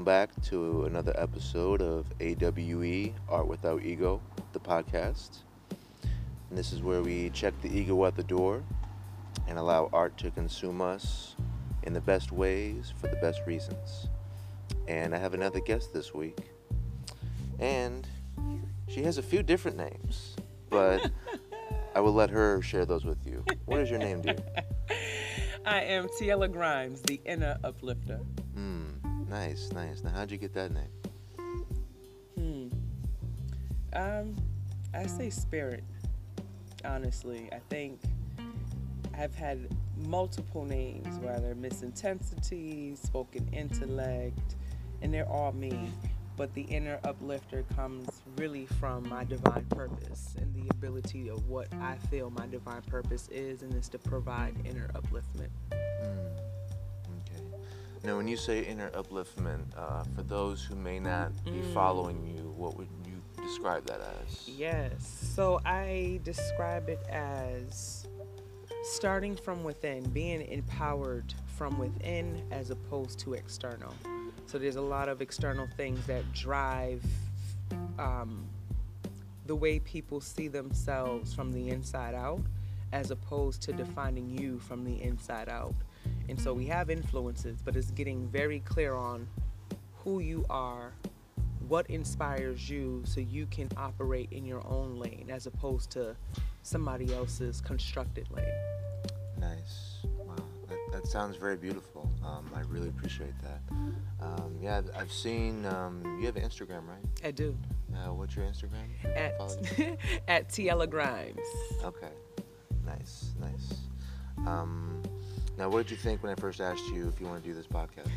Welcome back to another episode of AWE Art Without Ego, the podcast. And this is where we check the ego at the door and allow art to consume us in the best ways for the best reasons. And I have another guest this week. And she has a few different names, but I will let her share those with you. What is your name, dear? I am Tiella Grimes, the inner uplifter. Hmm, nice, nice. Now, how'd you get that name? Hmm. Um, I say spirit. Honestly, I think I've had multiple names, whether Miss Intensity, Spoken Intellect, and they're all me. But the inner uplifter comes really from my divine purpose and the ability of what I feel my divine purpose is, and is to provide inner upliftment. Now, when you say inner upliftment, uh, for those who may not be Mm. following you, what would you describe that as? Yes. So I describe it as starting from within, being empowered from within as opposed to external. So there's a lot of external things that drive um, the way people see themselves from the inside out, as opposed to defining you from the inside out. And so we have influences, but it's getting very clear on who you are, what inspires you so you can operate in your own lane as opposed to somebody else's constructed lane. Nice. Wow, that, that sounds very beautiful. Um, I really appreciate that. Um, yeah, I've- I've seen um, you have Instagram, right? I do. Uh, what's your Instagram? At you. at Tiella Grimes. Okay. Nice, nice. Um, now, what did you think when I first asked you if you want to do this podcast?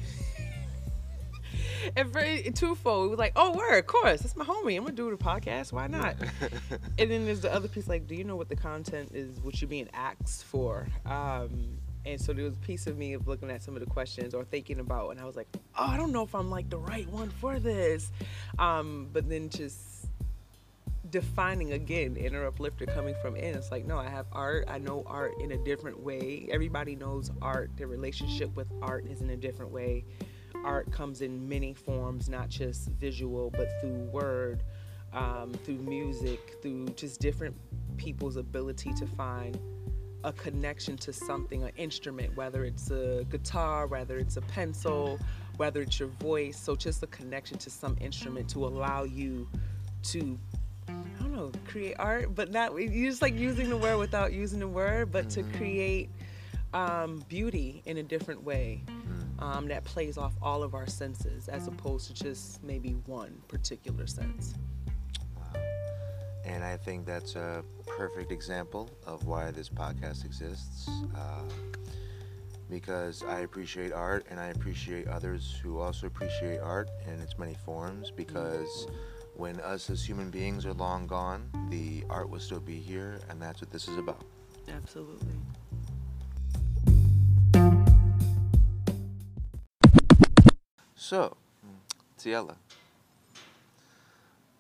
And very twofold. It was like, oh, word, of course. That's my homie. I'm gonna do the podcast. Why not? and then there's the other piece like, do you know what the content is? What you're being asked for? Um, and so there was a piece of me of looking at some of the questions or thinking about, and I was like, oh, I don't know if I'm like the right one for this. Um, but then just defining again inner uplifter coming from in. It's like no i have art. I know art in a different way. Everybody knows art. Their relationship with art is in a different way. Art comes in many forms not just visual but through word um, through music through just different people's ability to find a connection to something an instrument whether it's a guitar whether it's a pencil whether it's your voice. So just a connection to some instrument to allow you to I don't know, create art, but not you just like using the word without using the word, but to Mhm. create um, beauty in a different way Mm. um, that plays off all of our senses as opposed to just maybe one particular sense. Wow. And I think that's a perfect example of why this podcast exists. Uh, because I appreciate art and I appreciate others who also appreciate art in its many forms. Because when us as human beings are long gone, the art will still be here, and that's what this is about. Absolutely. So, Tiella,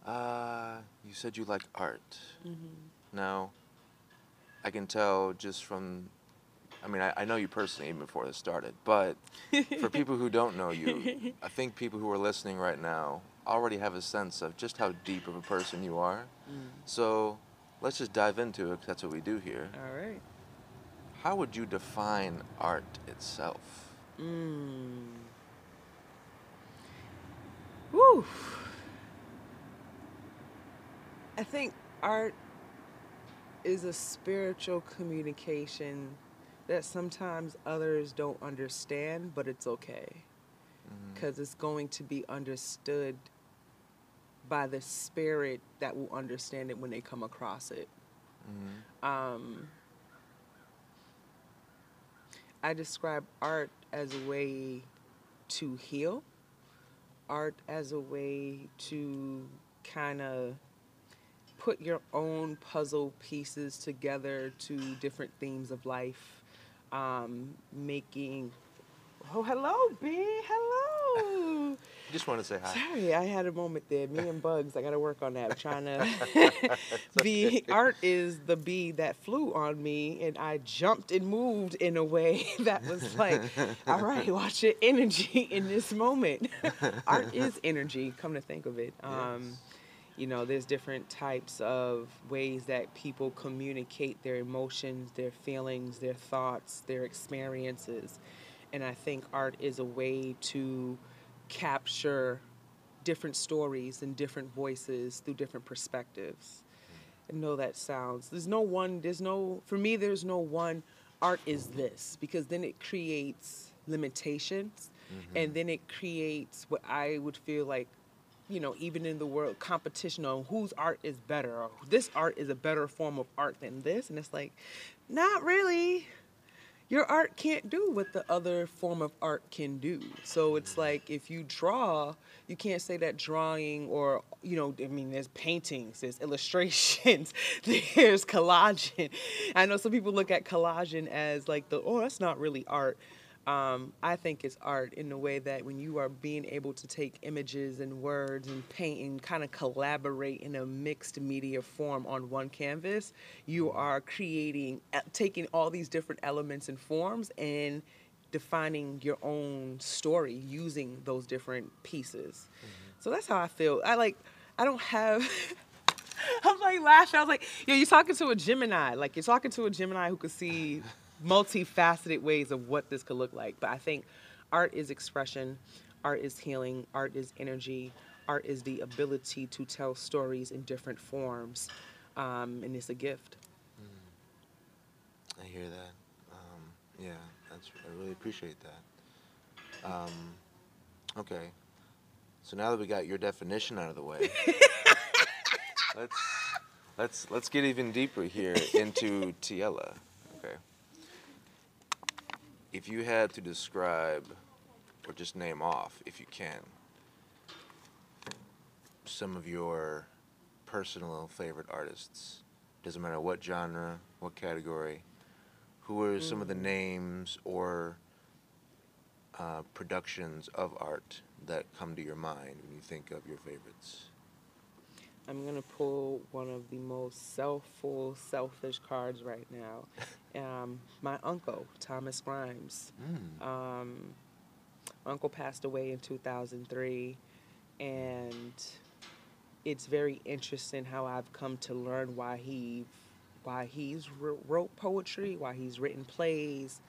uh, you said you like art. Mm-hmm. Now, I can tell just from, I mean, I, I know you personally even before this started, but for people who don't know you, I think people who are listening right now already have a sense of just how deep of a person you are. Mm. So, let's just dive into it that's what we do here. All right. How would you define art itself? Mm. Woo. I think art is a spiritual communication that sometimes others don't understand, but it's okay because it's going to be understood by the spirit that will understand it when they come across it. Mhm. Um, I describe art as a way to heal, art as a way to kind of put your own puzzle pieces together to different themes of life. Um, making, oh, hello, B, hello. Just want to say hi. Sorry, I had a moment there. Me and bugs. I got to work on that. I'm trying to. the art is the bee that flew on me, and I jumped and moved in a way that was like, all right, watch your energy in this moment. art is energy. Come to think of it. Um, Yes. you know, there's different types of ways that people communicate their emotions, their feelings, their thoughts, their experiences. And I think art is a way to capture different stories and different voices through different perspectives. Mm. I know that sounds, there's no one, there's no, for me, there's no one art is this because then it creates limitations mm-hmm. and then it creates what I would feel like you know, even in the world competition on whose art is better or this art is a better form of art than this. And it's like, not really. Your art can't do what the other form of art can do. So it's like if you draw, you can't say that drawing or, you know, I mean, there's paintings, there's illustrations, there's collaging. I know some people look at collaging as like the, oh, that's not really art um, I think it's art in the way that when you are being able to take images and words and paint and kind of collaborate in a mixed media form on one canvas, you are creating, uh, taking all these different elements and forms and defining your own story using those different pieces. So that's how I feel. I like, I don't have. I'm like laughing. I was like, yo, you're talking to a Gemini. Like you're talking to a Gemini who could see multifaceted ways of what this could look like. But I think art is expression, art is healing, art is energy, art is the ability to tell stories in different forms, um, and it's a gift. I hear that. Um, yeah, that's. I really appreciate that. Um, okay, so now that we got your definition out of the way, let's let's let's get even deeper here into Tiella. If you had to describe, or just name off, if you can, some of your personal favorite artists, doesn't matter what genre, what category, who are some of the names or uh, productions of art that come to your mind when you think of your favorites? I'm gonna pull one of the most selfful, selfish cards right now. Um, my uncle, Thomas Grimes. Mm. Um, uncle passed away in 2003, and it's very interesting how I've come to learn why he, why he's wrote poetry, why he's written plays,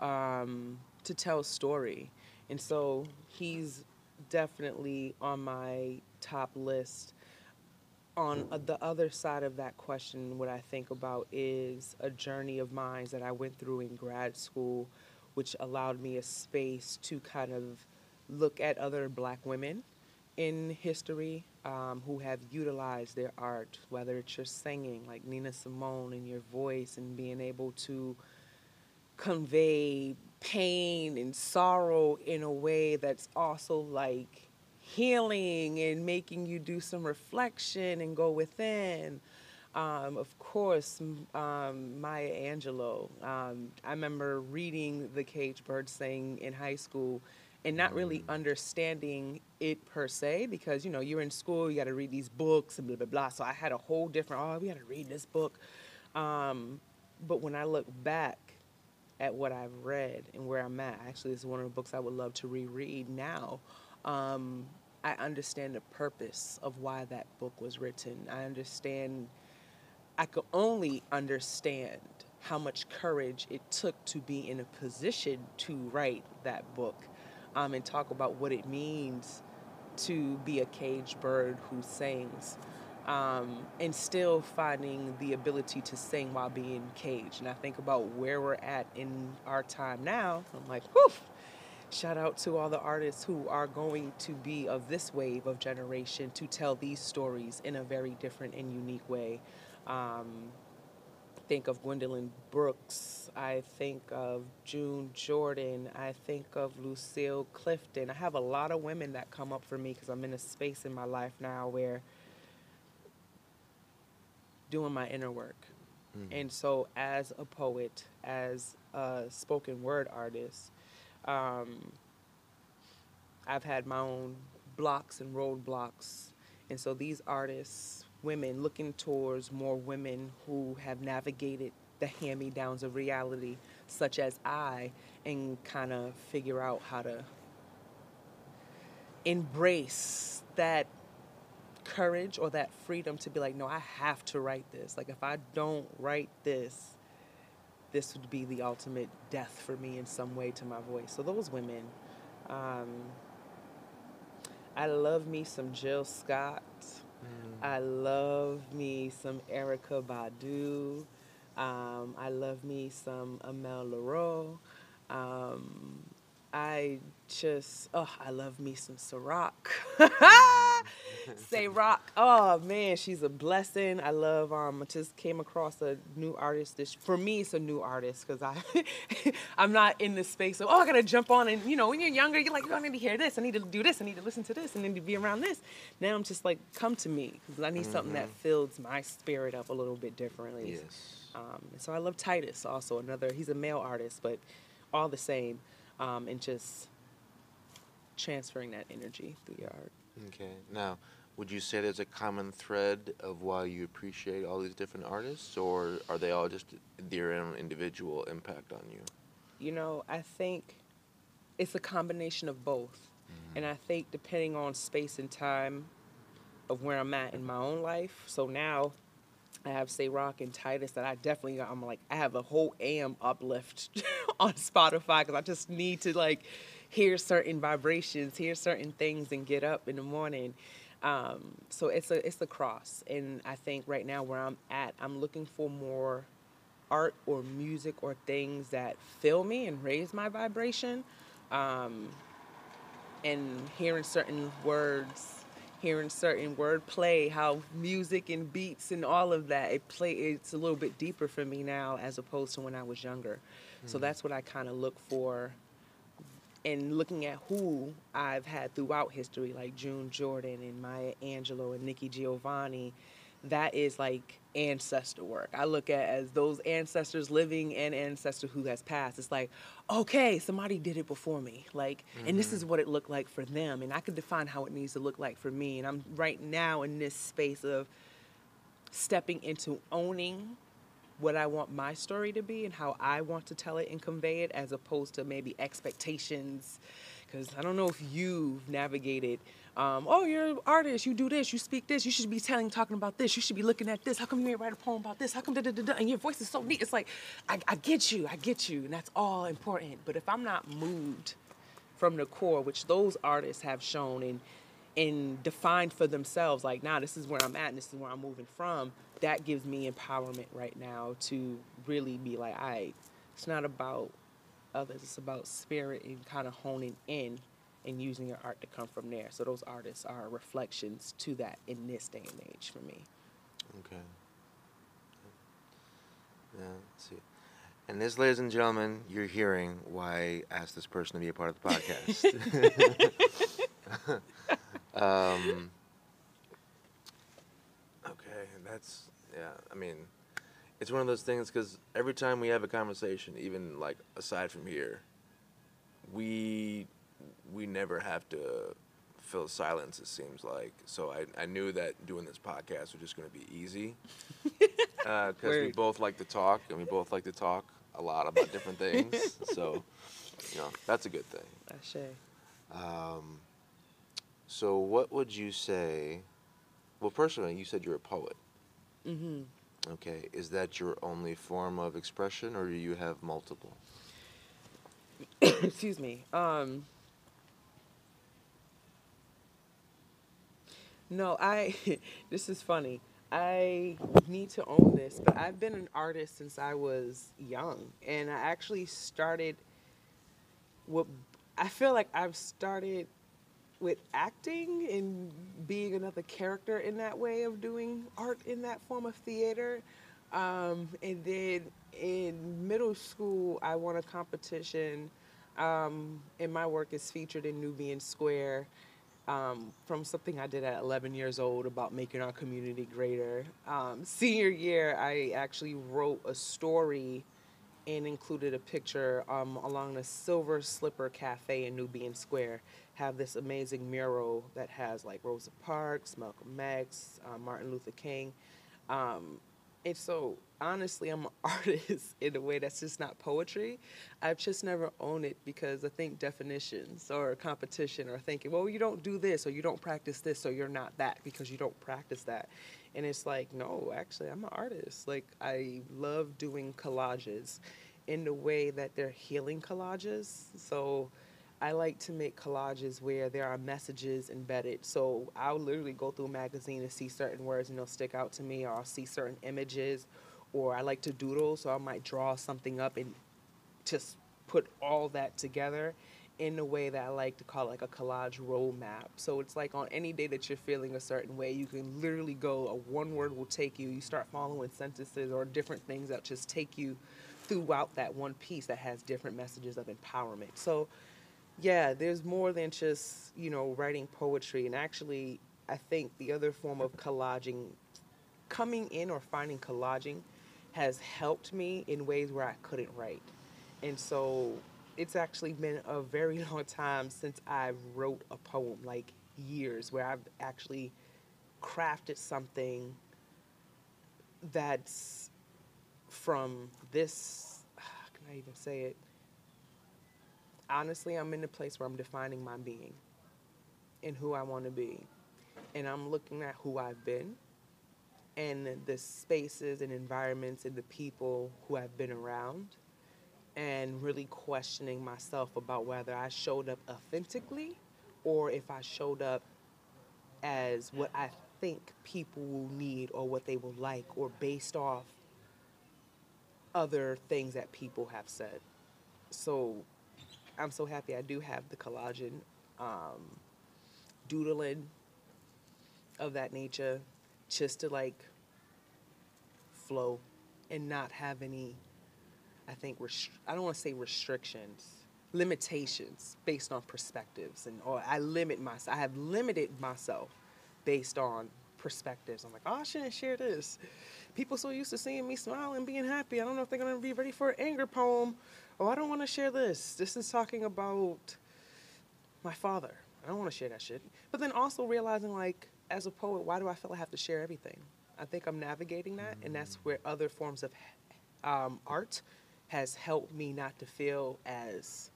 um, to tell story, and so he's definitely on my top list. On uh, the other side of that question, what I think about is a journey of mine that I went through in grad school which allowed me a space to kind of look at other black women in history um, who have utilized their art, whether it's your singing, like Nina Simone, and your voice, and being able to convey pain and sorrow in a way that's also like healing and making you do some reflection and go within. Um, of course, um, Maya Angelou. Um, I remember reading The Cage Bird Sing in high school and not really understanding it per se because, you know, you're in school, you got to read these books and blah, blah, blah. So I had a whole different, oh, we got to read this book. Um, but when I look back at what I've read and where I'm at, actually, this is one of the books I would love to reread now. Um, I understand the purpose of why that book was written. I understand I could only understand how much courage it took to be in a position to write that book um, and talk about what it means to be a caged bird who sings um, and still finding the ability to sing while being caged. And I think about where we're at in our time now. I'm like, whew. Shout out to all the artists who are going to be of this wave of generation to tell these stories in a very different and unique way. Um, think of Gwendolyn Brooks. I think of June Jordan. I think of Lucille Clifton. I have a lot of women that come up for me because I'm in a space in my life now where doing my inner work. And so, as a poet, as a spoken word artist, um, I've had my own blocks and roadblocks. And so these artists, women, looking towards more women who have navigated the hand me downs of reality, such as I, and kind of figure out how to embrace that courage or that freedom to be like, no, I have to write this. Like, if I don't write this, this would be the ultimate death for me in some way to my voice. So, those women. Um, I love me some Jill Scott. Mm. I love me some Erykah Badu. Um, I love me some Amel Larrieux. Um, I just, oh, I love me some Sa-Roc. Say Rock. Oh man, she's a blessing. I love. Um, I just came across a new artist. This for me, it's a new artist because I, I'm not in the space of oh, I gotta jump on and you know when you're younger, you're like oh, I need to hear this, I need to do this, I need to listen to this, I need to be around this. Now I'm just like come to me because I need mm-hmm. something that mm-hmm. fills my spirit up a little bit differently. Yes. Um, so I love Titus also another. He's a male artist, but all the same um, and just transferring that energy through your art. Okay. Now, would you say there's a common thread of why you appreciate all these different artists, or are they all just their own individual impact on you? You know, I think it's a combination of both. Mm-hmm. And I think depending on space and time of where I'm at in my own life. So now I have Sa-Roc and Titus that I definitely I'm like I have a whole AM uplift on Spotify because I just need to like hear certain vibrations, hear certain things, and get up in the morning. Um, so it's a it's a cross, and I think right now where I'm at, I'm looking for more art or music or things that fill me and raise my vibration, um, and hearing certain words hearing certain wordplay, how music and beats and all of that it play it's a little bit deeper for me now as opposed to when I was younger. Mm-hmm. So that's what I kind of look for and looking at who I've had throughout history, like June Jordan and Maya Angelou and Nikki Giovanni that is like ancestor work. I look at as those ancestors living and ancestor who has passed. It's like, okay, somebody did it before me. Like, mm-hmm. and this is mm-hmm. what it looked like for them. And I can define how it needs to look like for me. And I'm right now in this space of stepping into owning what I want my story to be and how I want to tell it and convey it as opposed to maybe expectations. Because I don't know if you've navigated um, oh, you're an artist, you do this, you speak this, you should be telling, talking about this, you should be looking at this. How come you didn't write a poem about this? How come da da da da? And your voice is so neat. It's like, I, I get you, I get you, and that's all important. But if I'm not moved from the core, which those artists have shown and and defined for themselves, like, nah, this is where I'm at, and this is where I'm moving from. That gives me empowerment right now to really be like, I. Right, it's not about others; it's about spirit and kind of honing in and using your art to come from there. So those artists are reflections to that in this day and age for me. Okay. Yeah, let's see. And this, ladies and gentlemen, you're hearing why I asked this person to be a part of the podcast. um, okay, that's, yeah, I mean, it's one of those things because every time we have a conversation, even like aside from here, we we never have to fill silence. It seems like so. I I knew that doing this podcast was just going to be easy because uh, we both like to talk and we both like to talk a lot about different things. so you know that's a good thing. Ashe. Um, so what would you say? Well, personally, you said you're a poet. Mm-hmm. Okay, is that your only form of expression, or do you have multiple? Excuse me. Um, No, I. this is funny. I need to own this, but I've been an artist since I was young, and I actually started. What I feel like I've started with acting and being another character in that way of doing art in that form of theater. Um, and then in middle school, I won a competition, um, and my work is featured in Nubian Square um, from something I did at 11 years old about making our community greater. Um, senior year, I actually wrote a story and included a picture um, along the Silver Slipper Cafe in Nubian Square. Have this amazing mural that has like Rosa Parks, Malcolm X, uh, Martin Luther King. Um, and so, honestly, I'm an artist in a way that's just not poetry. I've just never owned it because I think definitions or competition or thinking, well, you don't do this or you don't practice this, so you're not that because you don't practice that. And it's like, no, actually, I'm an artist. Like, I love doing collages in the way that they're healing collages. So, I like to make collages where there are messages embedded. So I'll literally go through a magazine and see certain words and they'll stick out to me, or I'll see certain images, or I like to doodle, so I might draw something up and just put all that together in a way that I like to call like a collage roadmap. So it's like on any day that you're feeling a certain way, you can literally go, a one word will take you. You start following sentences or different things that just take you throughout that one piece that has different messages of empowerment. So yeah, there's more than just, you know, writing poetry. And actually, I think the other form of collaging, coming in or finding collaging, has helped me in ways where I couldn't write. And so it's actually been a very long time since I wrote a poem, like years, where I've actually crafted something that's from this, how can I even say it? Honestly, I'm in a place where I'm defining my being and who I want to be. And I'm looking at who I've been and the spaces and environments and the people who I've been around and really questioning myself about whether I showed up authentically or if I showed up as what I think people will need or what they will like or based off other things that people have said. So I'm so happy I do have the collagen, um, doodling of that nature, just to like flow and not have any. I think rest- I don't want to say restrictions, limitations based on perspectives, and or I limit myself. I have limited myself based on perspectives. I'm like, oh, I shouldn't share this. People so used to seeing me smile and being happy. I don't know if they're gonna be ready for an anger poem oh, I don't want to share this. This is talking about my father. I don't want to share that shit. But then also realizing, like, as a poet, why do I feel I have to share everything? I think I'm navigating that, and that's where other forms of um, art has helped me not to feel as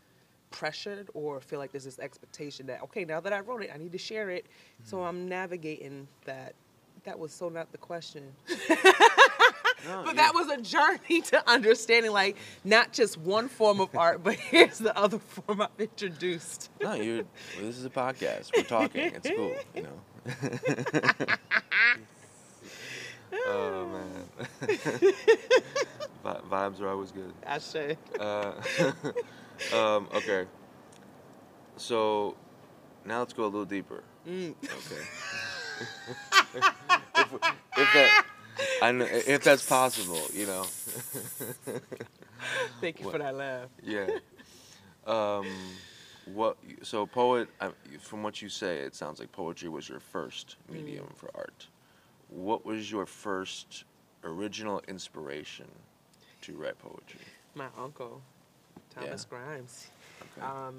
pressured or feel like there's this expectation that okay now that i wrote it i need to share it mm-hmm. so i'm navigating that that was so not the question but that was a journey to understanding like not just one form of art, but here's the other form I've introduced. No, you. Well, this is a podcast. We're talking. It's cool, you know. oh man, vibes are always good. I say. Uh, um, okay. So now let's go a little deeper. Mm. Okay. if, if that I know if that's possible, you know. Thank you what, for that laugh. Yeah. Um, what? So poet. From what you say, it sounds like poetry was your first medium mm. for art. What was your first original inspiration to write poetry? My uncle, Thomas yeah. Grimes. Okay. Um,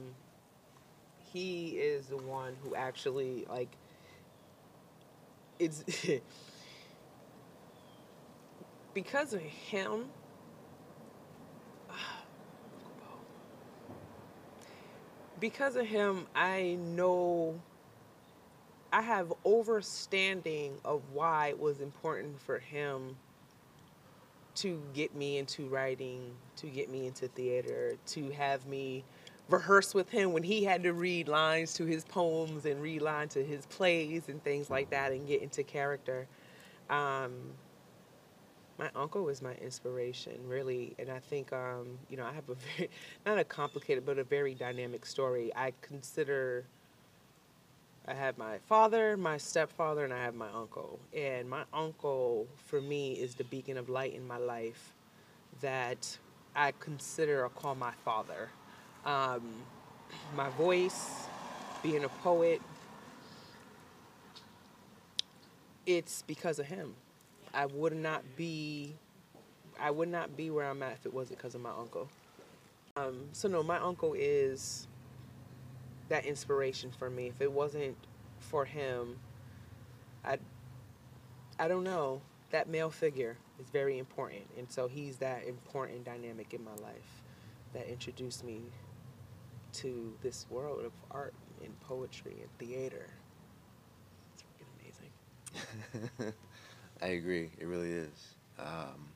he is the one who actually like. It's because of him, because of him, I know I have overstanding of why it was important for him to get me into writing, to get me into theater, to have me rehearse with him when he had to read lines to his poems and read lines to his plays and things like that and get into character. Um, my uncle was my inspiration, really, and I think um, you know I have a very not a complicated but a very dynamic story. I consider I have my father, my stepfather, and I have my uncle. And my uncle, for me, is the beacon of light in my life that I consider or call my father. Um, my voice, being a poet, it's because of him I would not be I would not be where I'm at if it wasn't because of my uncle. Um, so no, my uncle is that inspiration for me. If it wasn't for him, I I don't know. That male figure is very important, and so he's that important dynamic in my life that introduced me to this world of art and poetry and theater. It's freaking amazing. I agree. It really is. Um,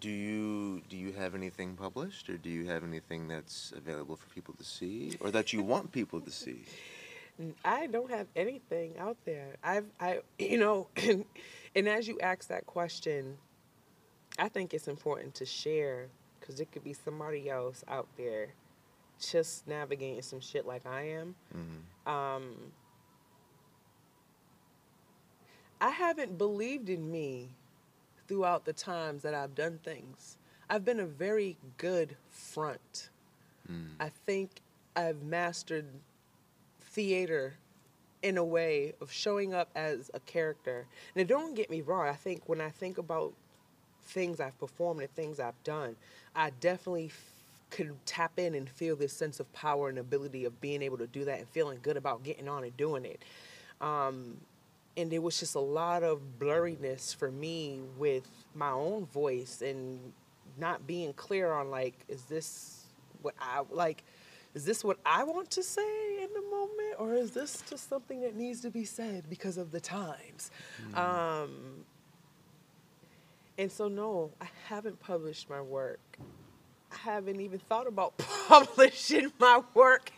do you do you have anything published, or do you have anything that's available for people to see, or that you want people to see? I don't have anything out there. I've, I, you know, and, and as you ask that question, I think it's important to share because it could be somebody else out there just navigating some shit like I am. Mm-hmm. Um, I haven't believed in me throughout the times that I've done things. I've been a very good front. Mm. I think I've mastered theater in a way of showing up as a character. Now, don't get me wrong. I think when I think about things I've performed and things I've done, I definitely f- could tap in and feel this sense of power and ability of being able to do that and feeling good about getting on and doing it. Um, and there was just a lot of blurriness for me with my own voice and not being clear on like, is this what I like? Is this what I want to say in the moment, or is this just something that needs to be said because of the times? Um, and so, no, I haven't published my work. I haven't even thought about publishing my work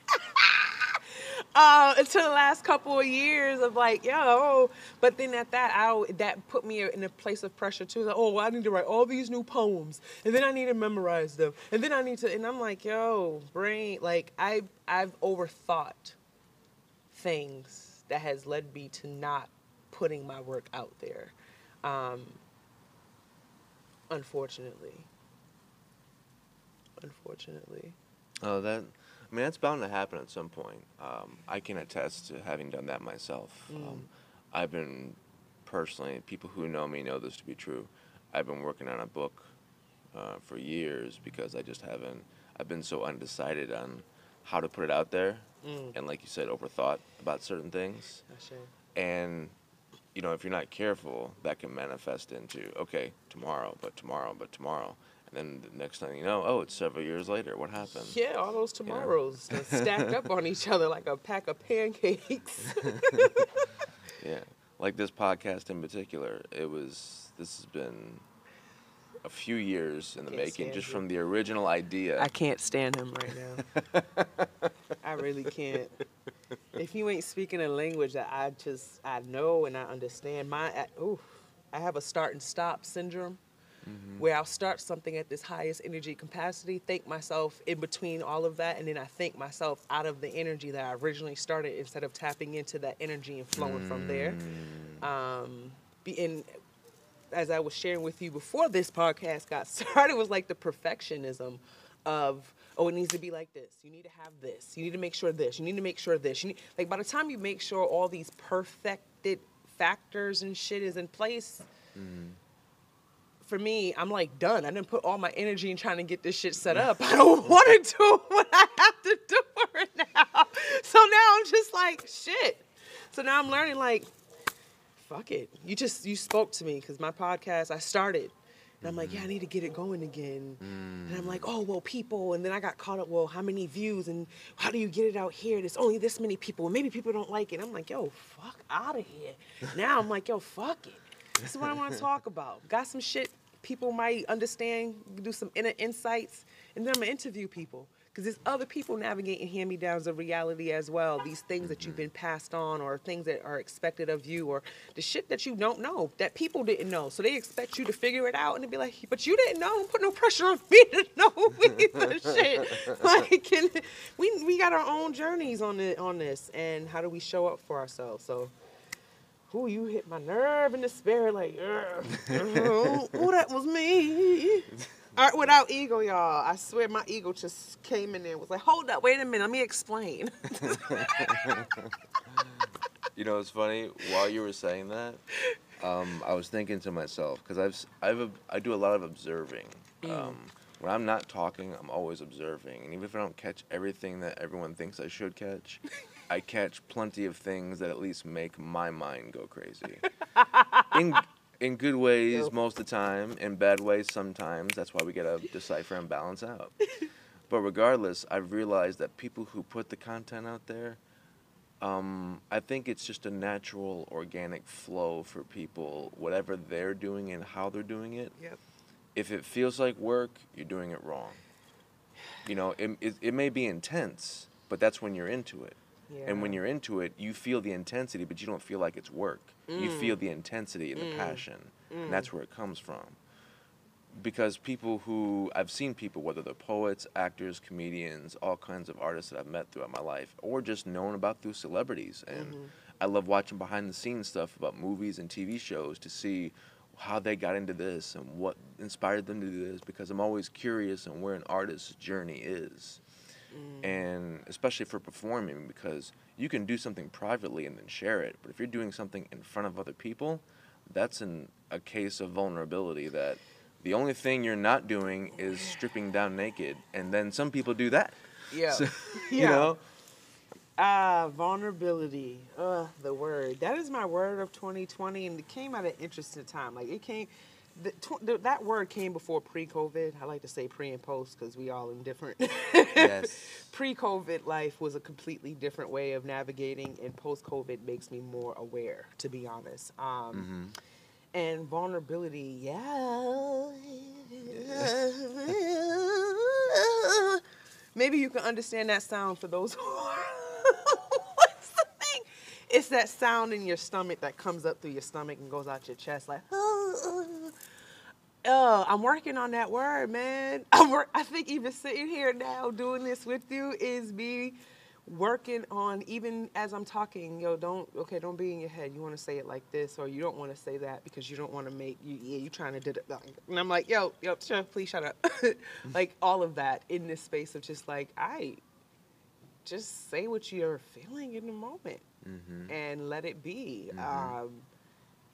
uh, until the last couple of years of like, yo. But then at that, I that put me in a place of pressure too. Like, oh, well, I need to write all these new poems, and then I need to memorize them, and then I need to. And I'm like, yo, brain. Like I I've overthought things that has led me to not putting my work out there. Um, unfortunately. Unfortunately. Oh, that. I mean, that's bound to happen at some point. Um, I can attest to having done that myself. Mm. Um, I've been personally, people who know me know this to be true. I've been working on a book uh, for years because I just haven't. I've been so undecided on how to put it out there, Mm. and like you said, overthought about certain things. And you know, if you're not careful, that can manifest into okay, tomorrow, but tomorrow, but tomorrow, and then the next thing you know, oh, it's several years later. What happened? Yeah, all those tomorrows that stacked up on each other like a pack of pancakes. Yeah, like this podcast in particular, it was. This has been a few years in the making, just you. from the original idea. I can't stand him right now. I really can't. If you ain't speaking a language that I just I know and I understand, my I, ooh, I have a start and stop syndrome. Mm-hmm. Where I'll start something at this highest energy capacity, think myself in between all of that, and then I think myself out of the energy that I originally started instead of tapping into that energy and flowing from there. Mm. Um, and as I was sharing with you before this podcast got started, was like the perfectionism of oh it needs to be like this. You need to have this. You need to make sure this. You need to make sure this. You need like by the time you make sure all these perfected factors and shit is in place mm-hmm. For me i'm like done i didn't put all my energy in trying to get this shit set mm. up i don't want to do what i have to do it now so now i'm just like shit so now i'm learning like fuck it. You just you spoke to me because my podcast I started, and I'm like, yeah, I mm. need to get it going again. And I'm like, mm. oh well, people. And then I got caught up. Well, how many views and how do you get it out here? There's only this many people. and Maybe people don't like it. I'm like, yo, fuck out of here. Now I'm like, yo, fuck it. This is what I want to talk about. Got some shit people might understand. Do some inner insights, and then I'm gonna interview people. Because there's other people navigating hand-me-downs of reality as well. These things that you've mm-hmm. been passed on, or things that are expected of you, or the shit that you don't know that people didn't know. So they expect you to figure it out, and they'd be like, "But you didn't know. Put no pressure on me to know either." shit. Like, and we we got our own journeys on it on this, and how do we show up for ourselves? So. Ooh, you hit my nerve in the spirit, like, "Ugh, oh, that was me. Art without ego, y'all. I swear my ego just came in there and was like, hold up, wait a minute, let me explain. You know, it's funny. While you were saying that, um, I was thinking to myself because I've s- I've I do a lot of observing. Mm. Um, when I'm not talking, I'm always observing, and even if I don't catch everything that everyone thinks I should catch, I catch plenty of things that at least make my mind go crazy. in in good ways Yep. most of the time, in bad ways sometimes. That's why we gotta decipher and balance out. But regardless, I've realized that people who put the content out there, um, I think it's just a natural, organic flow for people, whatever they're doing and how they're doing it. Yep. If it feels like work, you're doing it wrong. You know, it, it, it may be intense, but that's when you're into it. And when you're into it, you feel the intensity, but you don't feel like it's work. You mm. feel the intensity and the Mm. passion. And mm. that's where it comes from. Because people who, I've seen people, whether they're poets, actors, comedians, all kinds of artists that I've met throughout my life, or just known about through celebrities. And mm-hmm. I love watching behind the scenes stuff about movies and TV shows to see how they got into this and what inspired them to do this because I'm always curious on where an artist's journey is and especially for performing because you can do something privately and then share it but if you're doing something in front of other people that's an, a case of vulnerability that the only thing you're not doing is stripping down naked and then some people do that Yeah. So, you know Ah, vulnerability. Uh, the word. That is my word of 2020, and it came at an interesting time. Like it came, the, the, that word came before pre-COVID. I like to say pre and post because we all in different. yes Pre-COVID life was a completely different way of navigating, and post-COVID makes me more aware, to be honest. Um, And vulnerability, yeah. Maybe you can understand that sound for those who are. What's the thing? It's that sound in your stomach that comes up through your stomach and goes out your chest, like. Oh, I'm working on that word, man. I'm work- I think even sitting here now doing this with you is me working on even as I'm talking. Yo, don't okay, don't be in your head. You want to say it like this, or you don't want to say that because you don't want to make you. Yeah, you trying to do it. And I'm like, yo, yo, please shut up. like all of that in this space of just like I just say what you're feeling in the moment mm-hmm. and let it be. Mhm. Um,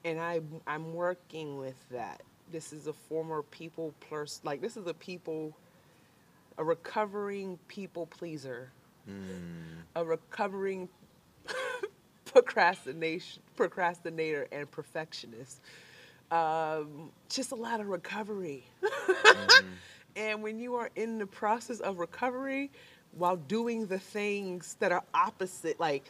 and I I'm working with that. This is a former people plus like this is a people a recovering people pleaser, mm. a recovering procrastination procrastinator and perfectionist. Um, just a lot of recovery. Mm-hmm. And when you are in the process of recovery while doing the things that are opposite, like,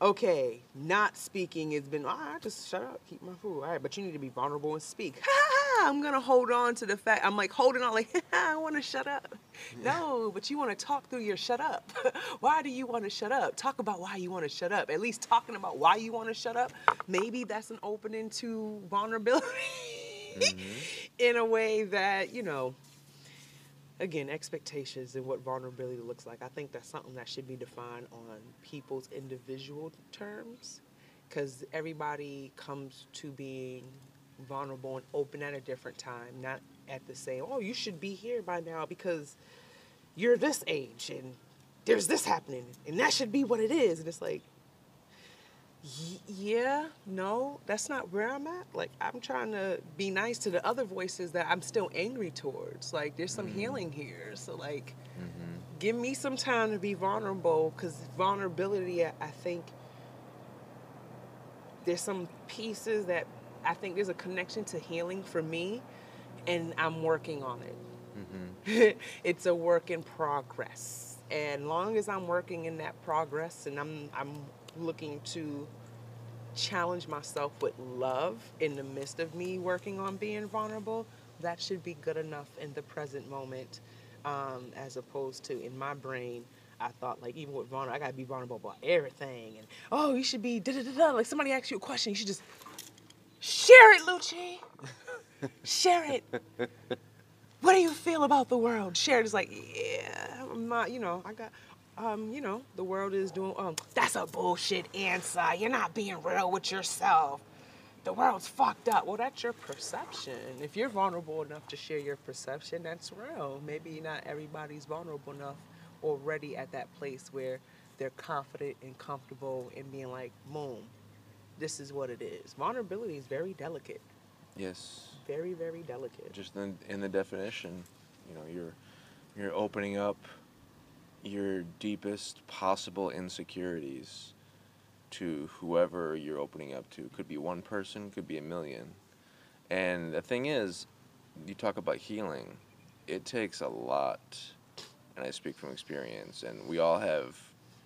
okay, not speaking has been, I just shut up, keep my food. All right, but you need to be vulnerable and speak. I'm to hold on to the fact, I'm like holding on, like, I want to shut up. No, but you want to talk through your shut up. why do you want to shut up? Talk about why you want to shut up. At least talking about why you want to shut up, maybe that's an opening to vulnerability mm-hmm. in a way that, you know, again, expectations and what vulnerability looks like. I think that's something that should be defined on people's individual terms because everybody comes to being vulnerable and open at a different time, not at the same, oh, you should be here by now because you're this age and there's this happening and that should be what it is. And it's like, yeah, no, that's not where I'm at. Like, I'm trying to be nice to the other voices that I'm still angry towards. Like, there's some healing here. So, like, Mm-hmm. give me some time to be vulnerable because vulnerability, I I think, there's some pieces that I think there's a connection to healing for me, and I'm working on it. Mm-hmm. it's a work in progress. And long as I'm working in that progress and I'm I'm looking to challenge myself with love in the midst of me working on being vulnerable, that should be good enough in the present moment. Um, as opposed to in my brain, I thought like even with vulnerable, I gotta be vulnerable about everything. And oh, you should be da da da da. Like somebody asks you a question, you should just share it, Lucci. share it what do you feel about the world? Shared is like, yeah, I'm not, you know, I got, um, you know, the world is doing, um, that's a bullshit answer. You're not being real with yourself. The world's fucked up. Well, that's your perception. If you're vulnerable enough to share your perception, that's real. Maybe not everybody's vulnerable enough already at that place where they're confident and comfortable in being like, boom, this is what it is. Vulnerability is very delicate, Yes. very very delicate. Just in, in the definition, you know, you're you're opening up your deepest possible insecurities to whoever you're opening up to. Could be one person, could be a million. And the thing is, you talk about healing, it takes a lot, and I speak from experience, and we all have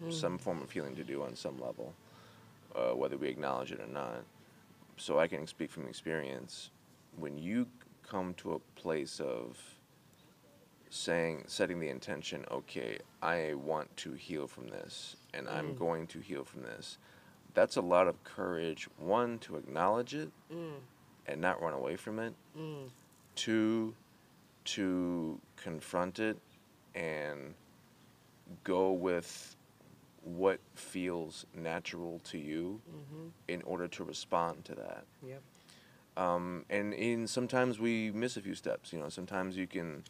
Mm. some form of healing to do on some level, uh, whether we acknowledge it or not. So I can speak from experience. When you come to a place of saying, setting the intention, okay, I want to heal from this, and I'm Mm. going to heal from this, that's a lot of courage. One, to acknowledge it Mm, and not run away from it. mm, Two, to confront it and go with what feels natural to you mhm. in order to respond to that. Yep. Um, and in sometimes we miss a few steps. You know, sometimes you can,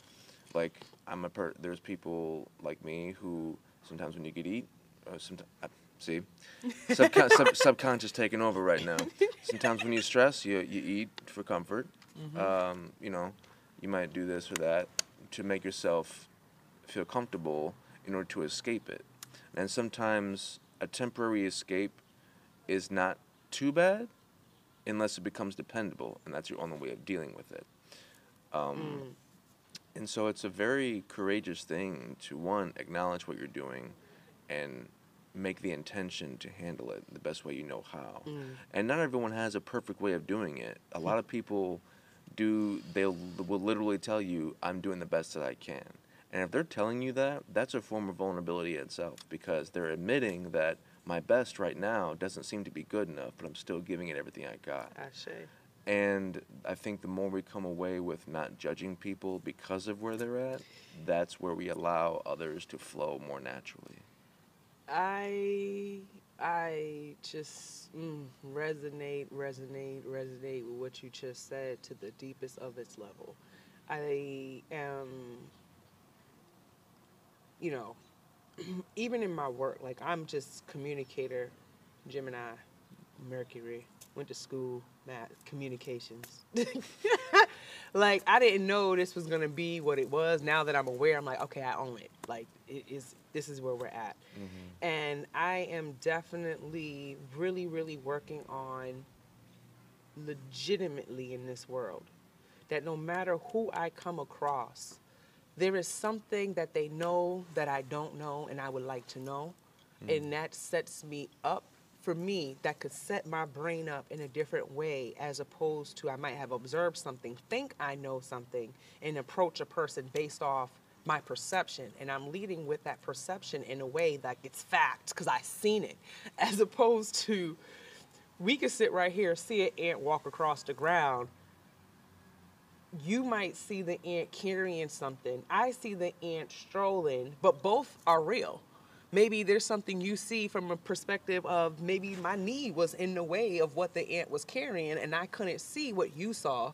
like, I'm a per. There's people like me who sometimes when you get eat, uh, sometimes uh, see, subcon- sub- subconscious taking over right now. Sometimes when you stress, you you eat for comfort. Mhm. Um, you know, you might do this or that to make yourself feel comfortable in order to escape it. And sometimes a temporary escape is not too bad unless it becomes dependable, and that's your only way of dealing with it. Um, Mm. And so it's a very courageous thing to one acknowledge what you're doing, and make the intention to handle it the best way you know how. Mm. And not everyone has a perfect way of doing it. A lot of people do they will literally tell you I'm doing the best that I can. And if they're telling you that, that's a form of vulnerability itself because they're admitting that my best right now doesn't seem to be good enough, but I'm still giving it everything I got. Ashe. And I think the more we come away with not judging people because of where they're at, that's where we allow others to flow more naturally. I I just mm, resonate, resonate, resonate with what you just said to the deepest of its level. I am, you know, even in my work, like I'm just communicator, Gemini, Mercury, went to school, math, communications. like I didn't know this was gonna be what it was. Now that I'm aware, I'm like, okay, I own it. Like it is. This is where we're at mm-hmm. and I am definitely really, really working on legitimately in this world that no matter who I come across, there is something that they know that I don't know and I would like to know. Hmm. And that sets me up for me, that could set my brain up in a different way as opposed to I might have observed something, think I know something, and approach a person based off my perception. And I'm leading with that perception in a way that it's fact because I've seen it. As opposed to we could sit right here see an ant walk across the ground you might see the ant carrying something. I see the ant strolling but both are real. Maybe there's something you see from a perspective of maybe my knee was in the way of what the ant was carrying and I couldn't see what you saw.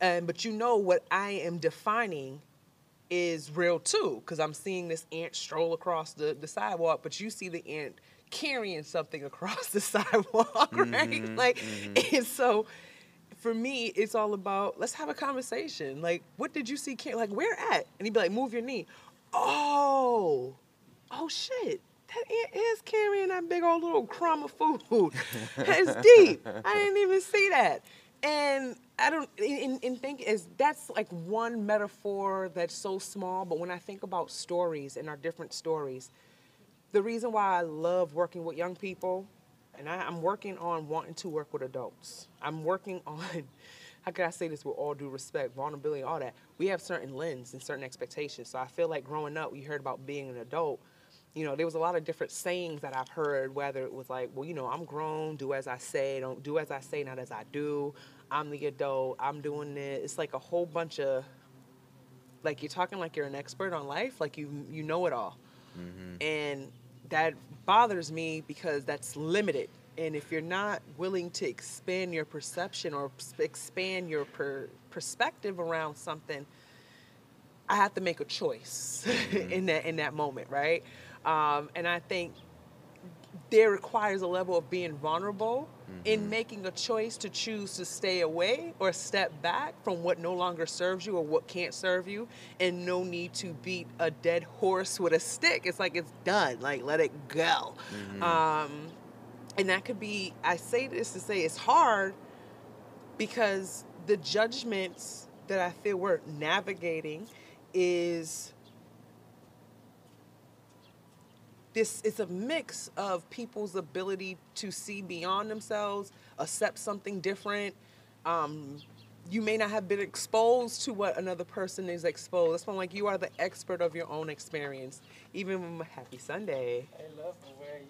And but you know what I am defining is real too because I'm seeing this ant stroll across the, the sidewalk, but you see the ant carrying something across the sidewalk, right? Mm-hmm, like, mm-hmm. and so for me, it's all about let's have a conversation. Like, what did you see? Like, where at? And he'd be like, move your knee. Oh, oh shit. That ant is carrying that big old little crumb of food. That's deep. I didn't even see that. And I don't and, and think is that's like one metaphor that's so small, but when I think about stories and our different stories, the reason why I love working with young people, and I, I'm working on wanting to work with adults. I'm working on how can I say this with all due respect, vulnerability, all that. We have certain lens and certain expectations. So I feel like growing up, we heard about being an adult. You know, there was a lot of different sayings that I've heard, whether it was like, well, you know, I'm grown, do as I say, don't do as I say, not as I do. I'm the adult, I'm doing this. It's like a whole bunch of like you're talking like you're an expert on life, like you you know it all. Mm-hmm. And that bothers me because that's limited. And if you're not willing to expand your perception or expand your per- perspective around something, I have to make a choice in that in that moment, right? Um, and I think there requires a level of being vulnerable in making a choice to choose to stay away or step back from what no longer serves you or what can't serve you and no need to beat a dead horse with a stick. It's like it's done. Like let it go. Um, and that could be i say this to say it's hard because the judgments that i feel we're navigating is this it's a mix of people's ability to see beyond themselves, accept something different. Um, you may not have been exposed to what another person is exposed. That's why I'm like you are the expert of your own experience. Even when happy Sunday. I love where you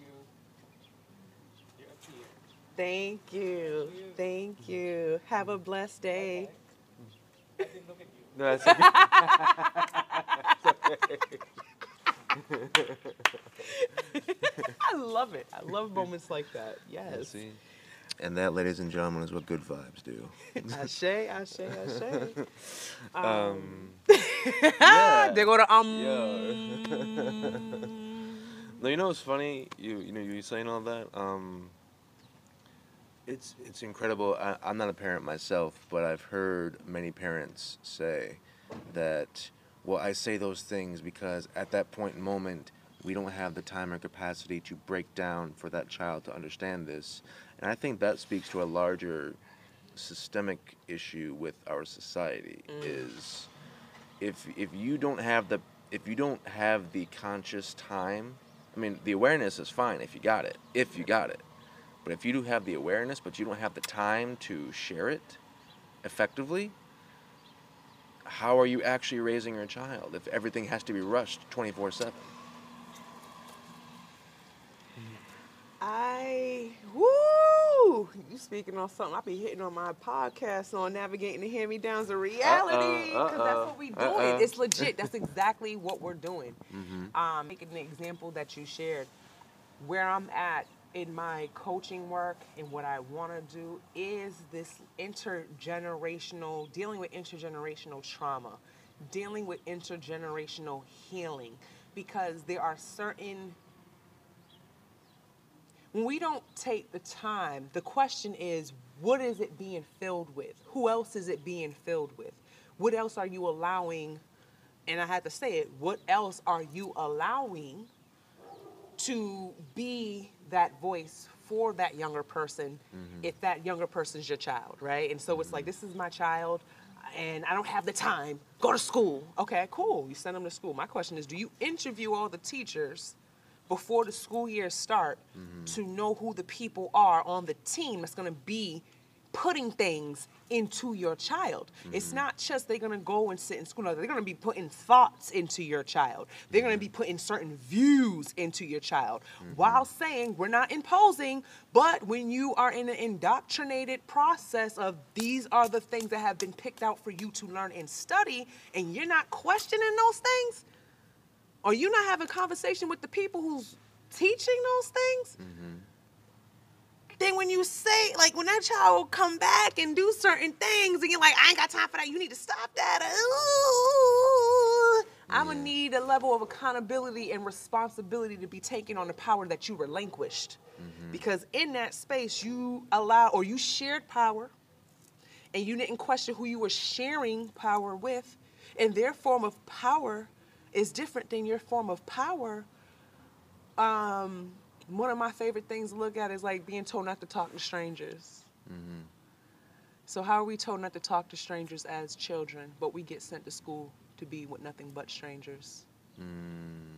you appear. Thank you. Thank you. Have a blessed day. I didn't look at you. No, that's I love it. I love moments like that. Yes. See? And that, ladies and gentlemen, is what good vibes do. Ashe, ashe, ashe. Um, Ah, they go to um. no, you know what's funny? You you know you saying all that. Um, it's it's incredible. I, I'm not a parent myself, but I've heard many parents say that. Well, I say those things because at that point in moment, we don't have the time or capacity to break down for that child to understand this, and I think that speaks to a larger systemic issue with our society. Mm. Is if if you don't have the if you don't have the conscious time i mean the awareness is fine if you got it if you got it but if you do have the awareness but you don't have the time to share it effectively how are you actually raising your child if everything has to be rushed 24 7 I woo! You speaking on something? I be hitting on my podcast on navigating the hand me downs of reality because uh-oh, that's what we doing. uh-oh. It's legit. That's exactly what we're doing. mm-hmm. Um, making the example that you shared, where I'm at in my coaching work and what I want to do is this intergenerational, dealing with intergenerational trauma, dealing with intergenerational healing, because there are certain when we don't take the time, the question is, what is it being filled with? Who else is it being filled with? What else are you allowing? And I had to say it, what else are you allowing to be that voice for that younger person mm-hmm. if that younger person's your child, right? And so it's like, mm-hmm. this is my child and I don't have the time. Go to school. Okay, cool. You send them to school. My question is, do you interview all the teachers before the school year start mm-hmm. to know who the people are on the team that's going to be putting things into your child. It's mm-hmm. not just they're going to go and sit in school. No, they're going to be putting thoughts into your child. They're going to be mm-hmm. putting certain views into your child mm-hmm. while saying we're not imposing, but when you are in an indoctrinated process of these are the things that have been picked out for you to learn and study and you're not questioning those things, or you not having conversation with the people who's teaching those things, then when you say like when that child will come back and do certain things and you're like, I ain't got time for that, you need to stop that. Ooh, I'm gonna need a level of accountability and responsibility to be taken on the power that you relinquished. Because in that space you allow or you shared power and you didn't question who you were sharing power with, and their form of power is different than your form of power. Um, one of my favorite things to look at is like being told not to talk to strangers. Mm-hmm. So how are we told not to talk to strangers as children, but we get sent to school to be with nothing but strangers? Mm.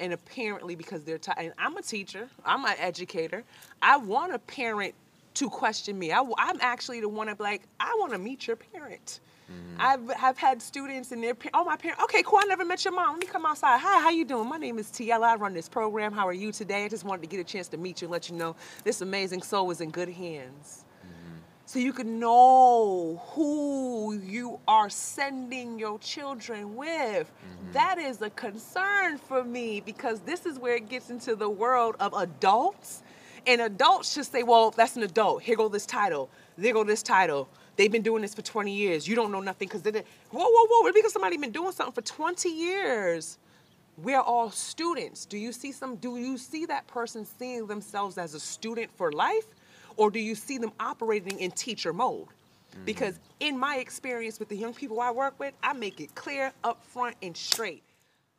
And apparently, because they're ti and I'm a teacher, I'm an educator. I want a parent to question me. I, am actually the one that like, I want to meet your parent. Mm-hmm. I've have had students and their pa- oh my parents. okay cool I never met your mom let me come outside hi how you doing my name is Tiella I run this program how are you today I just wanted to get a chance to meet you and let you know this amazing soul is in good hands mm-hmm. so you can know who you are sending your children with. Mm-hmm. That is a concern for me because this is where it gets into the world of adults. And adults just say, well, that's an adult. Here go this title. There go this title. They've been doing this for 20 years. You don't know nothing because they did. Whoa, whoa, whoa. Because somebody been doing something for 20 years we're all students. Do you see some do you see that person seeing themselves as a student for life or do you see them operating in teacher mode? Mm-hmm. Because in my experience with the young people I work with, I make it clear, upfront, and straight.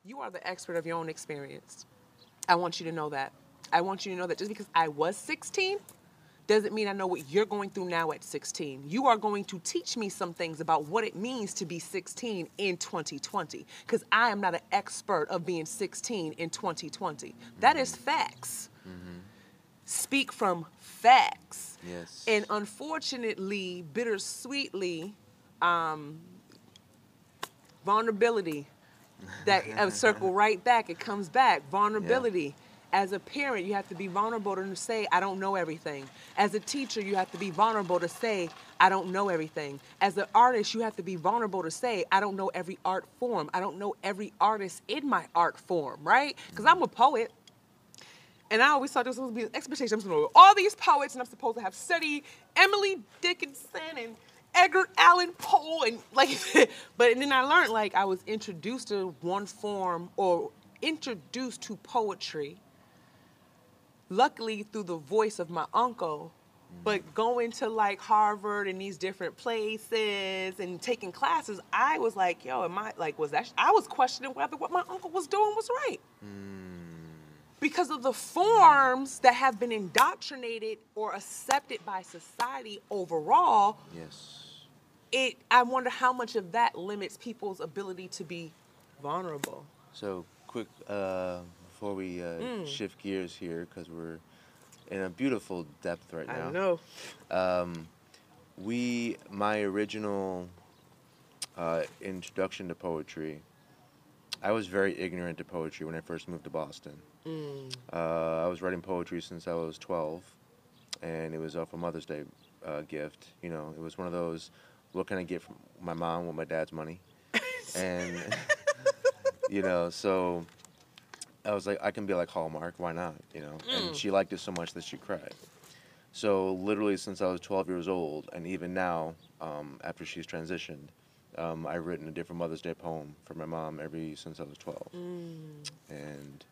You are the expert of your own experience. I want you to know that. I want you to know that just because I was 16 doesn't mean I know what you're going through now at 16. You are going to teach me some things about what it means to be 16 in 2020 because I am not an expert of being 16 in 2020. That is facts. Speak from facts. Yes. And unfortunately, bittersweetly, um, vulnerability. That uh, circle right back. It comes back. Vulnerability. As a parent, you have to be vulnerable to say, I don't know everything. As a teacher, you have to be vulnerable to say, I don't know everything. As an artist, you have to be vulnerable to say, I don't know every art form. I don't know every artist in my art form, right? Because I'm a poet. And I always thought there was supposed to be an expectation. I'm supposed to know all these poets, and I'm supposed to have studied Emily Dickinson and Edgar Allan Poe, and like, but then I learned like I was introduced to one form or introduced to poetry. Luckily, through the voice of my uncle, but going to like Harvard and these different places and taking classes, I was like, yo, am I like was that? I was questioning whether what my uncle was doing was right because of the forms that have been indoctrinated or accepted by society overall yes. it i wonder how much of that limits people's ability to be vulnerable So quick uh, before we uh, Mm. shift gears here, because we're in a beautiful depth right now. i know Um, we my original uh, introduction to poetry. I was very ignorant to poetry when I first moved to Boston. Mm. Uh, I was writing poetry since I was 12, and it was uh, for Mother's Day uh, gift. You know, it was one of those. What can I get from my mom with my dad's money? and you know, so I was like, I can be like Hallmark. Why not? You know, and she liked it so much that she cried. So literally since I was 12 years old, and even now, um, after she's transitioned, um, I've written a different Mother's Day poem for my mom every since I was 12. And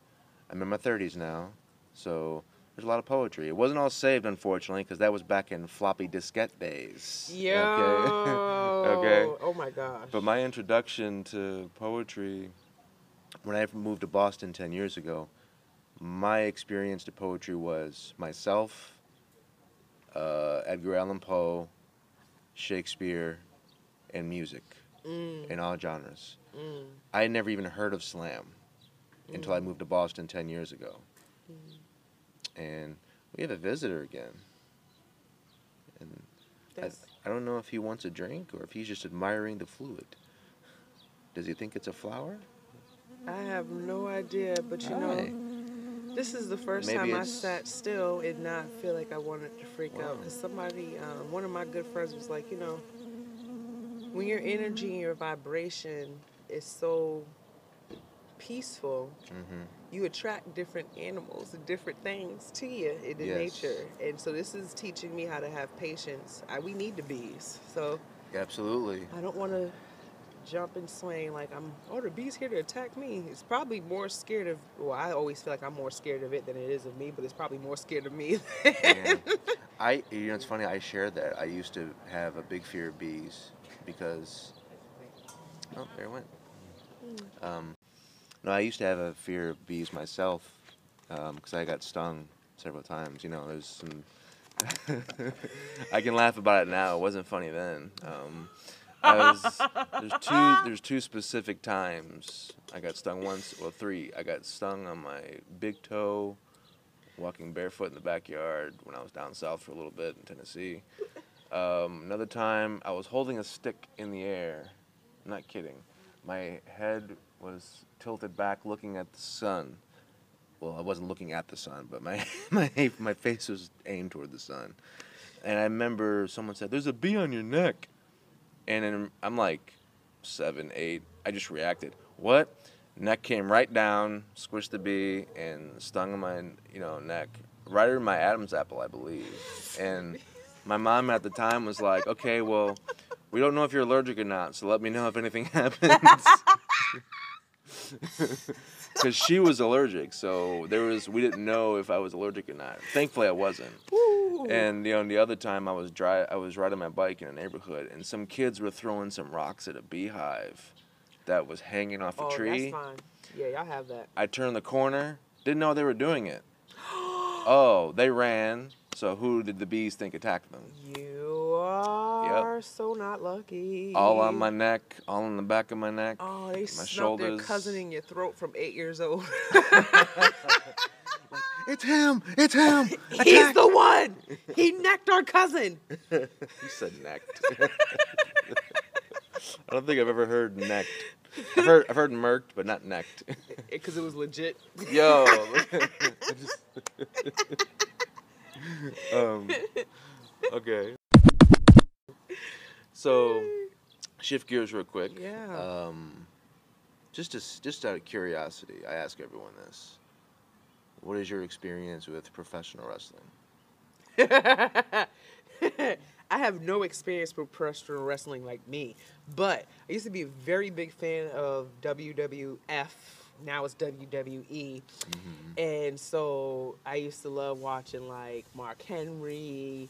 I'm in my 30s now, so there's a lot of poetry. It wasn't all saved, unfortunately, because that was back in floppy diskette days. yo Okay. oh my gosh But my introduction to poetry, when I moved to Boston 10 years ago, my experience to poetry was myself, uh, Edgar Allan Poe, Shakespeare, and music Mm, in all genres. mm, I had never even heard of slam until I moved to Boston 10 years ago. And we have a visitor again. And I, I don't know if he wants a drink or if he's just admiring the fluid. Does he think it's a flower? I have no idea but you know Hi. This is the first Maybe time I sat still and not feel like I wanted to freak out. Because somebody, um, one of my good friends was like, you know, when your energy and your vibration is so peaceful, Mm-hmm. you attract different animals and different things to you in Yes. nature. And so this is teaching me how to have patience. I, we need the bees. So Absolutely. I don't want to jump and swing like I'm. Oh, the bee's here to attack me. It's probably more scared of. Well, I always feel like I'm more scared of it than it is of me, but it's probably more scared of me. And I, you know, it's funny. I share that. I used to have a big fear of bees because. Oh, there it went. Um, no, I used to have a fear of bees myself because I got stung several times. You know, there's some. I can laugh about it now. It wasn't funny then. Um, was there's two there's two specific times I got stung once. Well, three. I got stung on my big toe walking barefoot in the backyard when I was down south for a little bit in Tennessee. Um, another time, I was holding a stick in the air. I'm not kidding. My head was tilted back, looking at the sun. Well, I wasn't looking at the sun, but my my my face was aimed toward the sun. And I remember someone said, "There's a bee on your neck," and I'm like, seven, eight. I just reacted. What? Neck came right down, squished the bee, and stung my you know neck, right in my Adam's apple, I believe. And my mom at the time was like, "Okay, well, we don't know if you're allergic or not, so let me know if anything happens." because she was allergic. So there was we didn't know if I was allergic or not. Thankfully, I wasn't. Ooh. And you know, the other time I was dry, I was riding my bike in a neighborhood, and some kids were throwing some rocks at a beehive that was hanging off a oh, tree. that's fine. Yeah, y'all have that. I turned the corner, didn't know they were doing it. oh, they ran. So who did the bees think attacked them? You are so not lucky. All on my neck, all on the back of my neck. Oh, they my snuck their shoulders. cousin in your throat from eight years old. It's him! It's him! He's the one. He necked our cousin. You said necked. I don't think I've ever heard necked. I've heard I've heard murked, but not necked. Because it was legit. Yo. Just- um, okay. So, shift gears real quick. Yeah. Um, just to, just out of curiosity, I ask everyone this: What is your experience with professional wrestling? I have no experience with professional wrestling like me, but I used to be a very big fan of WWF. Now it's WWE. Mm-hmm. And so I used to love watching like Mark Henry,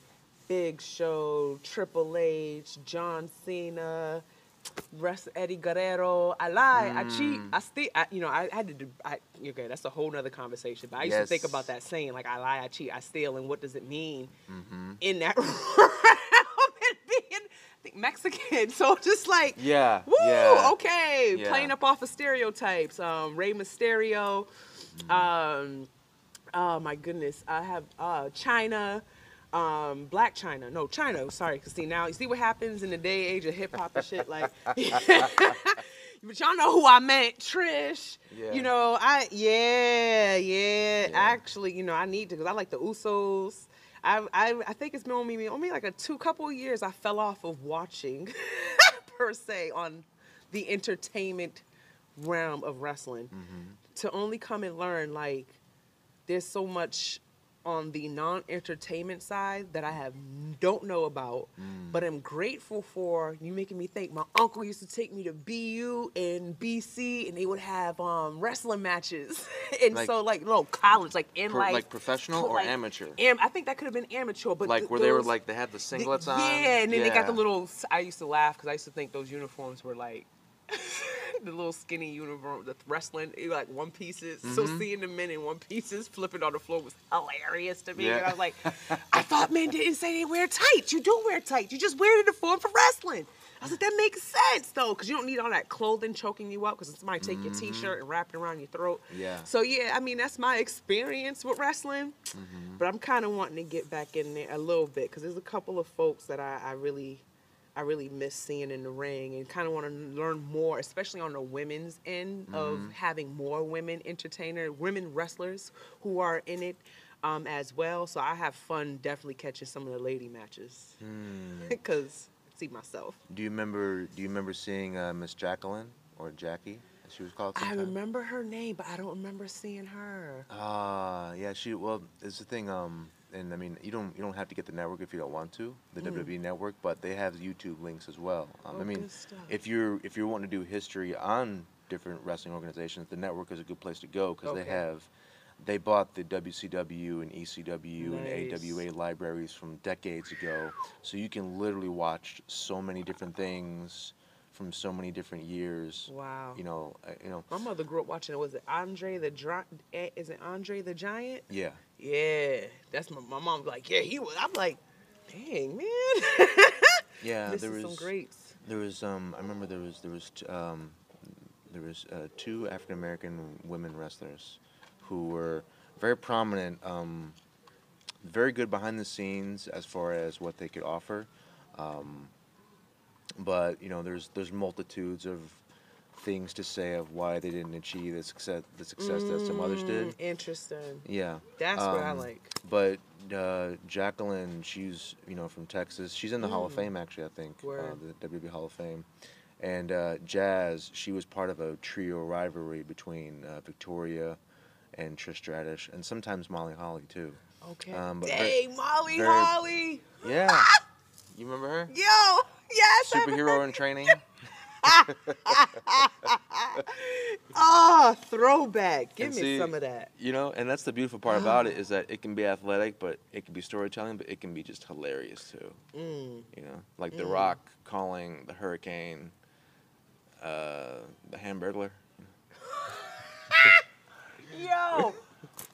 Big Show, Triple H, John Cena, Rest Eddie Guerrero. I lie, I cheat, I steal. I, you know, I had to do. I, okay, that's a whole nother conversation. But I used to think about that saying, like, I lie, I cheat, I steal, and what does it mean Mm-hmm. in that realm and being I think Mexican. So just like Yeah. Woo! yeah. Okay, Yeah. playing up off of stereotypes. Um, Rey Mysterio. Mm-hmm. Um, oh my goodness, I have uh, Chyna. Um, Blac Chyna, no Chyna. Sorry, cause see now you see what happens in the day age of hip hop and shit. Like, but y'all know who I meant, Trish. Yeah. You know, I yeah, yeah, Yeah. Actually, you know, I need to because I like the Usos. I, I I think it's been only only like a two couple of years I fell off of watching per se on the entertainment realm of wrestling to only come and learn like there's so much on the non-entertainment side that I have don't know about, but I'm grateful for you making me think. My uncle used to take me to BU and BC, and they would have um, wrestling matches, and Like- so like no college, like in like like professional or like, amateur? Am, I think that could have been amateur, but Like th- where they were like they had the the- singlets on. Yeah, and then they got the little. I used to laugh because I used to think those uniforms were like the little skinny uniform, the wrestling, like one pieces. So Mm-hmm. seeing the men in one pieces flipping on the floor was hilarious to me. And Yeah. I was like, I thought men didn't say they wear tights. You do wear tights. You just wear it in the uniform for wrestling. I was like, that makes sense though, because you don't need all that clothing choking you up. Because somebody take your T-shirt and wrap it around your throat. Mm-hmm. Yeah. So yeah, I mean that's my experience with wrestling, Mm-hmm. but I'm kind of wanting to get back in there a little bit because there's a couple of folks that I, I really, I really miss seeing in the ring and kind of want to learn more, especially on the women's end of Mm-hmm. having more women entertainer, women wrestlers who are in it. Um, as well, so I have fun definitely catching some of the lady matches Hmm. because I see myself. Do you remember? Do you remember seeing uh, Miss Jacqueline or Jackie, as she was called? I remember her name, but I don't remember seeing her. Ah, yeah. She well, it's the thing. Um, and I mean, you don't you don't have to get the network if you don't want to, the WWE network, but they have YouTube links as well. Um, Mm. Oh, I mean, if you're if you're wanting to do history on different wrestling organizations, the network is a good place to go because Okay. they have. They bought the WCW and ECW Nice. and AWA libraries from decades ago, so you can literally watch so many different things from so many different years. Wow. You know, uh, you know, My mother grew up watching. Was it Andre the Dri- eh, Is it Andre the Giant? yeah. Yeah, that's my my mom's like. Yeah, he was. I'm like, dang man. Yeah, this there is was some greats. There was um I remember there was there was t- um there was uh, two African American women wrestlers who were very prominent um very good behind the scenes as far as what they could offer um but you know there's there's multitudes of things to say of why they didn't achieve the success the success that some others did Mm, Interesting. yeah That's what I Um, like. but uh, Jacqueline, she's you know from Texas. She's in the Hall of Fame actually, I think, uh, Mm. The WB Hall of Fame. And uh, Jazz, she was part of a trio rivalry between uh, Victoria and Trish Stratus, and sometimes Molly Holly too. Okay. um, but Dang, Molly very- Holly. Yeah, you remember her? Yo, yes. Superhero in training. Ah, throwback. Give And me see, some of that. You know, and that's the beautiful part about it is that it can be athletic, but it can be storytelling, but it can be just hilarious too. Mm. You know, like The Rock calling the hurricane uh, the Hamburglar. Yo.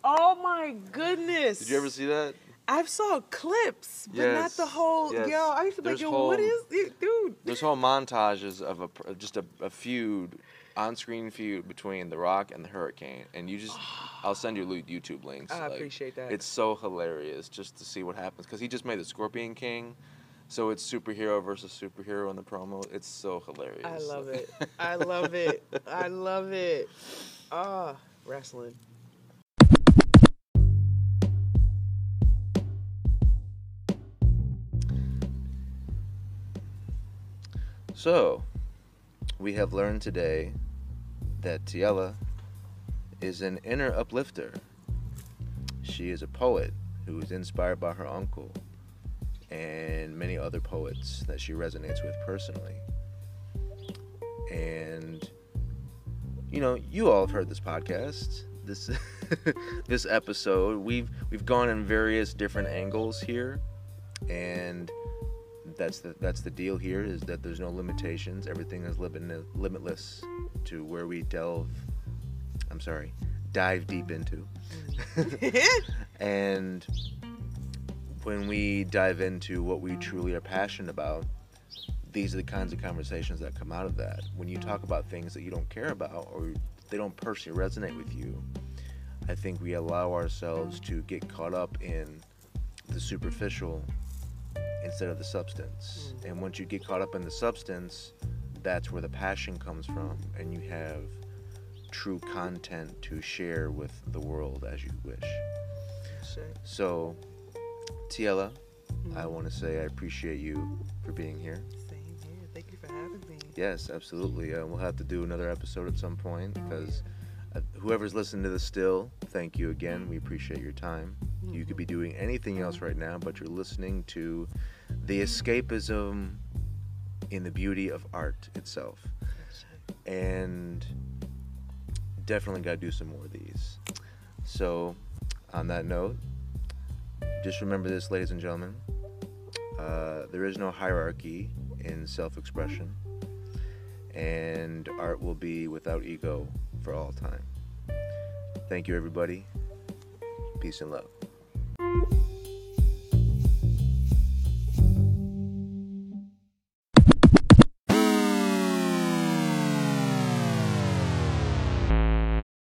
Oh my goodness. Did you ever see that? I saw clips, but not the whole. yes. Yo, I used to be like, yo, what whole- is it, dude? There's whole montages of a just a, a feud, on-screen feud between The Rock and the Hurricane, and you just, I'll send you YouTube links. I like, appreciate that. It's so hilarious just to see what happens because he just made the Scorpion King, so it's superhero versus superhero in the promo. It's so hilarious. I love it. I love it. I love it. Ah, wrestling. So, we have learned today that TiElla is an inner uplifter. She is a poet who is inspired by her uncle and many other poets that she resonates with personally. And you know, you all have heard this podcast, this this episode. We've we've gone in various different angles here and that's the that's the deal here is that there's no limitations. Everything is limit, limitless to where we delve. I'm sorry, dive deep into. Mm-hmm. and when we dive into what we truly are passionate about, these are the kinds of conversations that come out of that. When you talk about things that you don't care about or they don't personally resonate with you, I think we allow ourselves to get caught up in the superficial instead of the substance. And once you get caught up in the substance, that's where the passion comes from, and you have true content to share with the world as you wish. So, TiElla, I want to say I appreciate you for being here. Same here. Thank you for having me. Yes, absolutely. Uh, we'll have to do another episode at some point because uh, whoever's listening to this still, thank you again. We appreciate your time. You could be doing anything else right now, but you're listening to the escapism in the beauty of art itself. And definitely got to do some more of these. So, on that note, just remember this, ladies and gentlemen. Uh, there is no hierarchy in self expression, and art will be without ego for all time. Thank you, everybody. Peace and love.